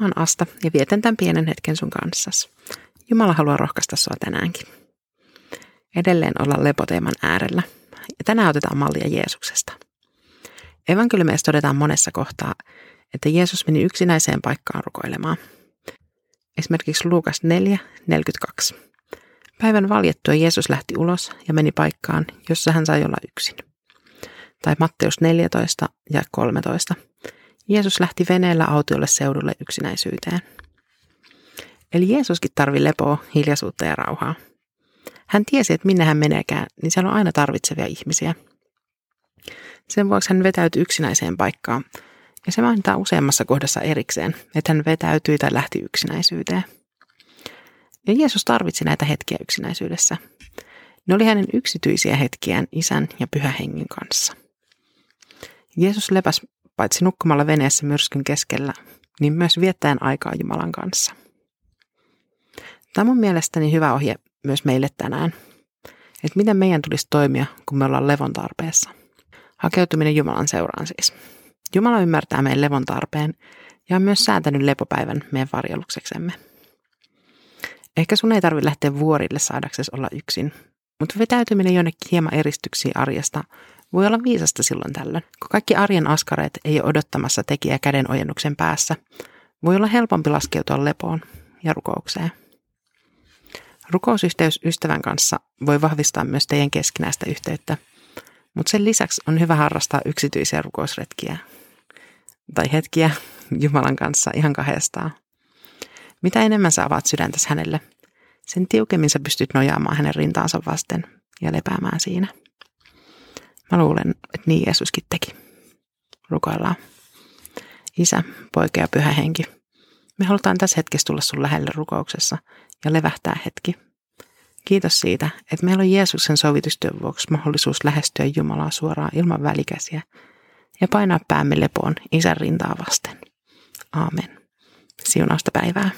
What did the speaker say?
oon Asta ja vietän tämän pienen hetken sun kanssas. Jumala haluaa rohkaista sua tänäänkin. Edelleen olla lepoteeman äärellä. Ja tänään otetaan mallia Jeesuksesta. Evankeliumissa todetaan monessa kohtaa, että Jeesus meni yksinäiseen paikkaan rukoilemaan. Esimerkiksi Luukas 4, 42. Päivän valjettua Jeesus lähti ulos ja meni paikkaan, jossa hän sai olla yksin. Tai Matteus 14 ja 13. Jeesus lähti veneellä autiolle seudulle yksinäisyyteen. Eli Jeesuskin tarvi lepoa, hiljaisuutta ja rauhaa. Hän tiesi, että minne hän meneekään, niin siellä on aina tarvitsevia ihmisiä. Sen vuoksi hän vetäytyi yksinäiseen paikkaan, ja se mainitaan useammassa kohdassa erikseen, että hän vetäytyi tai lähti yksinäisyyteen. Ja Jeesus tarvitsi näitä hetkiä yksinäisyydessä. Ne oli hänen yksityisiä hetkiään isän ja pyhän hengen kanssa. Jeesus lepäs paitsi nukkumalla veneessä myrskyn keskellä, niin myös viettäen aikaa Jumalan kanssa. Tämä on mielestäni hyvä ohje myös meille tänään, että miten meidän tulisi toimia, kun me ollaan levon tarpeessa. Hakeutuminen Jumalan seuraan siis. Jumala ymmärtää meidän levon tarpeen ja on myös säätänyt lepopäivän meidän varjelukseksemme. Ehkä sun ei tarvitse lähteä vuorille saadaksesi olla yksin, mutta vetäytyminen jonnekin hieman eristyksiin arjesta voi olla viisasta silloin tällöin. Kun kaikki arjen askareet ei ole odottamassa tekijä käden ojennuksen päässä, voi olla helpompi laskeutua lepoon ja rukoukseen. Rukousyhteys ystävän kanssa voi vahvistaa myös teidän keskinäistä yhteyttä, mutta sen lisäksi on hyvä harrastaa yksityisiä rukousretkiä tai hetkiä Jumalan kanssa ihan kahdestaan. Mitä enemmän sä avaat sydäntäsi hänelle, sen tiukemmin sä pystyt nojaamaan hänen rintaansa vasten ja lepäämään siinä. Mä luulen, että niin Jeesuskin teki. Rukoillaan. Isä, poika ja pyhä henki. Me halutaan tässä hetkessä tulla sun lähelle rukouksessa ja levähtää hetki. Kiitos siitä, että meillä on Jeesuksen sovitustyön vuoksi mahdollisuus lähestyä Jumalaa suoraan ilman välikäsiä ja painaa päämme lepoon isän rintaa vasten. Aamen. Siunausta päivää.